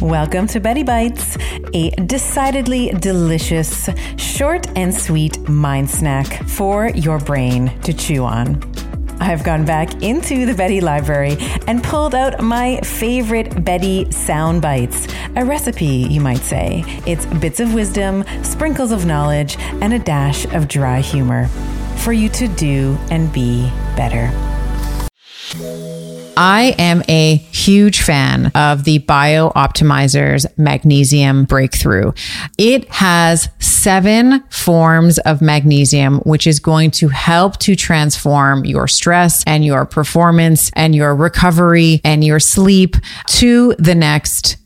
Welcome to Betty Bites, a decidedly delicious, short and sweet mind snack for your brain to chew on. I've gone back into the Betty library and pulled out my favorite Betty sound bites. A recipe, you might say. It's bits of wisdom, sprinkles of knowledge, and a dash of dry humor for you to do and be better. I am a huge fan of the BiOptimizers Magnesium Breakthrough. It has seven forms of magnesium, which is going to help to transform your stress and your performance and your recovery and your sleep to the next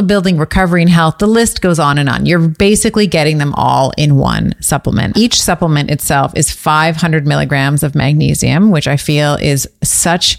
building, recovery, and health. The list goes on and on. You're basically getting them all in one supplement. Each supplement itself is 500 milligrams of magnesium, which I feel is such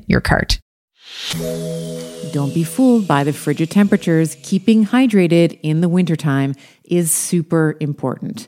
your cart. Don't be fooled by the frigid temperatures. Keeping hydrated in the wintertime is super important.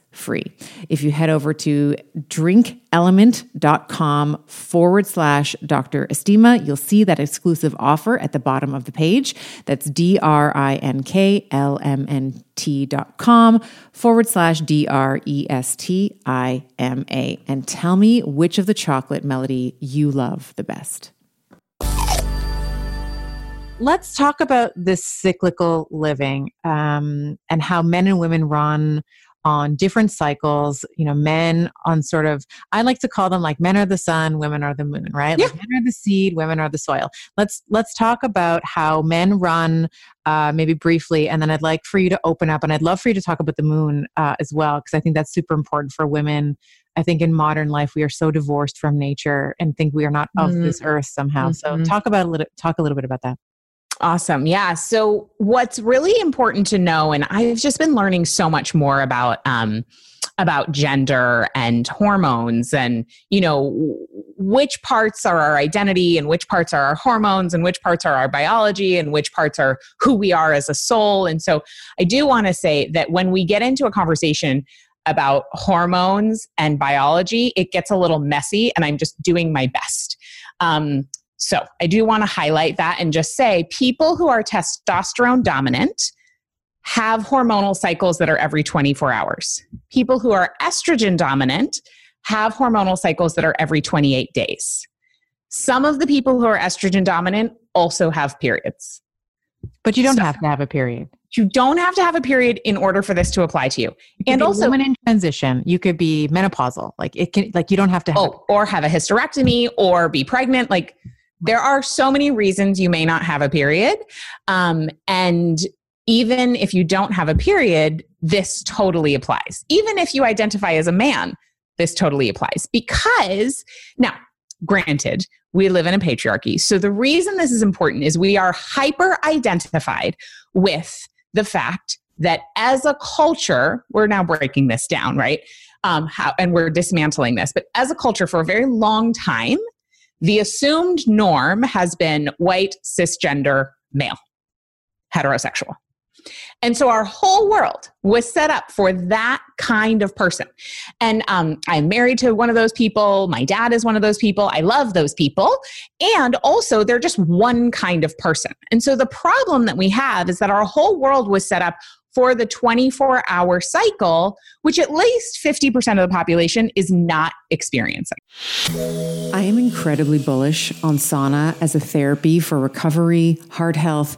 free. If you head over to drinklmnt.com forward slash Dr. Estima, you'll see that exclusive offer at the bottom of the page. That's D R I N K L M N T dot com forward slash D R E S T I M A. And tell me which of the chocolate medley you love the best. Let's talk about this cyclical living um, and how men and women run on different cycles you know men on sort of i like to call them like men are the sun women are the moon right yeah. like men are the seed women are the soil let's let's talk about how men run uh, maybe briefly and then i'd like for you to open up and i'd love for you to talk about the moon uh, as well because i think that's super important for women i think in modern life we are so divorced from nature and think we are not of mm-hmm. this earth somehow mm-hmm. so talk about a little talk a little bit about that Awesome. Yeah. So, what's really important to know, and I've just been learning so much more about um, about gender and hormones, and you know which parts are our identity, and which parts are our hormones, and which parts are our biology, and which parts are who we are as a soul. And so, I do want to say that when we get into a conversation about hormones and biology, it gets a little messy, and I'm just doing my best. Um, So I do want to highlight that and just say people who are testosterone dominant have hormonal cycles that are every 24 hours. People who are estrogen dominant have hormonal cycles that are every 28 days. Some of the people who are estrogen dominant also have periods. But you don't so, have to have a period. You don't have to have a period in order for this to apply to you. you and also woman in transition, you could be menopausal. Like it can like you don't have to have oh, or have a hysterectomy or be pregnant. Like there are so many reasons you may not have a period. Um, and even if you don't have a period, this totally applies. Even if you identify as a man, this totally applies. Because now, granted, we live in a patriarchy. So the reason this is important is we are hyper identified with the fact that as a culture, we're now breaking this down, right? Um, how, and we're dismantling this. But as a culture, for a very long time, the assumed norm has been white, cisgender, male, heterosexual. And so our whole world was set up for that kind of person. And um, I'm married to one of those people. My dad is one of those people. I love those people. And also, they're just one kind of person. And so the problem that we have is that our whole world was set up for the 24 hour cycle, which at least 50% of the population is not experiencing. I am incredibly bullish on sauna as a therapy for recovery, heart health,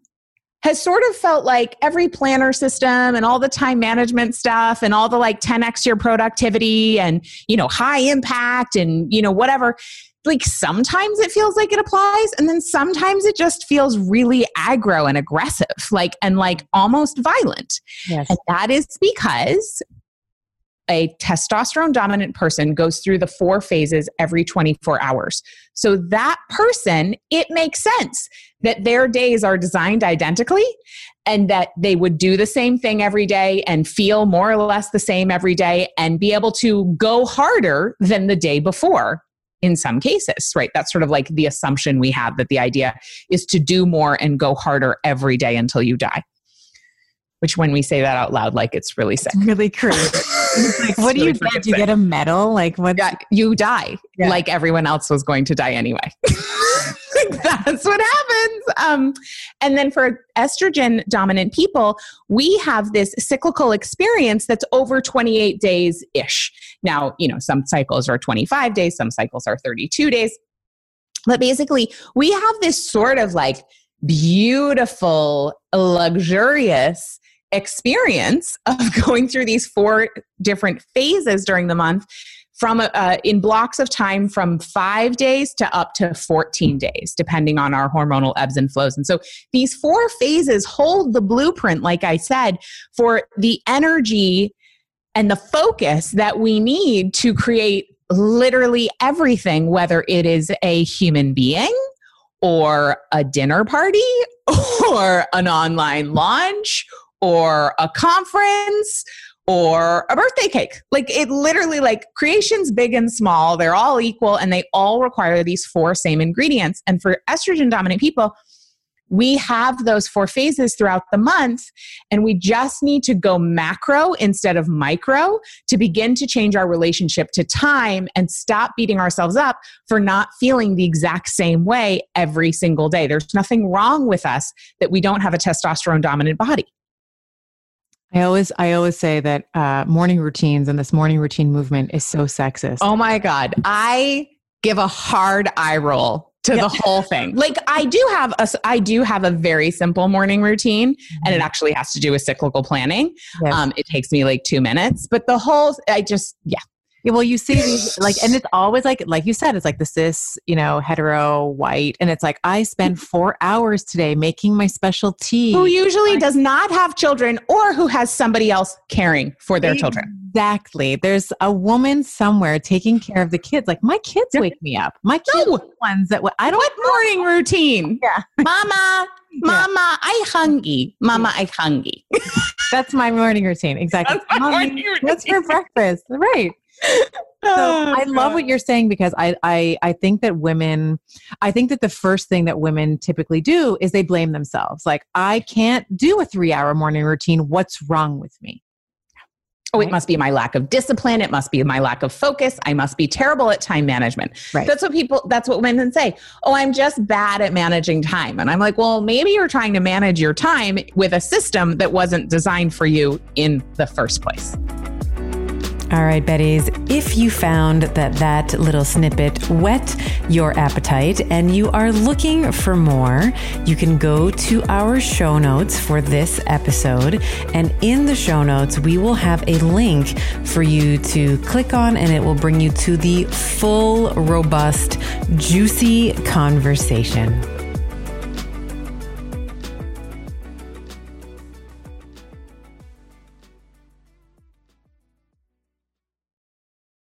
has sort of felt like every planner system and all the time management stuff and all the like 10x your productivity and you know high impact and you know whatever like sometimes it feels like it applies and then sometimes it just feels really aggro and aggressive like and like almost violent yes. and that is because a testosterone dominant person goes through the four phases every 24 hours. So that person, it makes sense that their days are designed identically and that they would do the same thing every day and feel more or less the same every day and be able to go harder than the day before in some cases, right? That's sort of like the assumption we have that the idea is to do more and go harder every day until you die which when we say that out loud, like it's really sick. Really crude. like, what do you get? Do you get a medal? Like what? Yeah, you die. Yeah. Like everyone else was going to die anyway. That's what happens. Um, and then for estrogen dominant people, we have this cyclical experience that's over 28 days ish. Now, you know, some cycles are 25 days, some cycles are 32 days. But basically, we have this sort of like beautiful, luxurious experience of going through these four different phases during the month from uh, in blocks of time from five days to up to 14 days depending on our hormonal ebbs and flows. And so these four phases hold the blueprint like i said for the energy and the focus that we need to create literally everything whether it is a human being or a dinner party or an online launch or a conference or a birthday cake. Like it literally like creations big and small, they're all equal and they all require these four same ingredients. And for estrogen dominant people, we have those four phases throughout the month and we just need to go macro instead of micro to begin to change our relationship to time and stop beating ourselves up for not feeling the exact same way every single day there's nothing wrong with us that we don't have a testosterone dominant body I always I always say that uh, morning routines and this morning routine movement is so sexist. Oh my god, I give a hard eye roll to the whole thing. Like I do have a I do have a very simple morning routine and it mm-hmm. actually has to do with cyclical planning. Yes. Um it takes me like 2 minutes, but the whole I just yeah. Yeah, well, you see these like, and it's always like, like you said, it's like the cis, you know, hetero, white, and it's like I spend mm-hmm. four hours today making my special tea. Who usually does not have children, or who has somebody else caring for their children. Exactly. There's a woman somewhere taking care of the kids. Like my kids wake me up. My kids no. ones that I don't. What morning routine? Yeah, Mama, Mama, yeah. I hungry. Mama, I hungry. That's my morning routine. Exactly. That's my Mommy, what's for breakfast? Right so oh, I love what you're saying because I, I I think that women I think that the first thing that women typically do is they blame themselves. Like I can't do a 3-hour morning routine. What's wrong with me? Oh, it must be my lack of discipline. It must be my lack of focus. I must be terrible at time management. Right. That's what people, that's what women say. Oh, I'm just bad at managing time. And I'm like, well, maybe you're trying to manage your time with a system that wasn't designed for you in the first place. All right, Betties, if you found that that little snippet whet your appetite and you are looking for more, you can go to our show notes for this episode. And in the show notes, we will have a link for you to click on, and it will bring you to the full, robust, juicy conversation.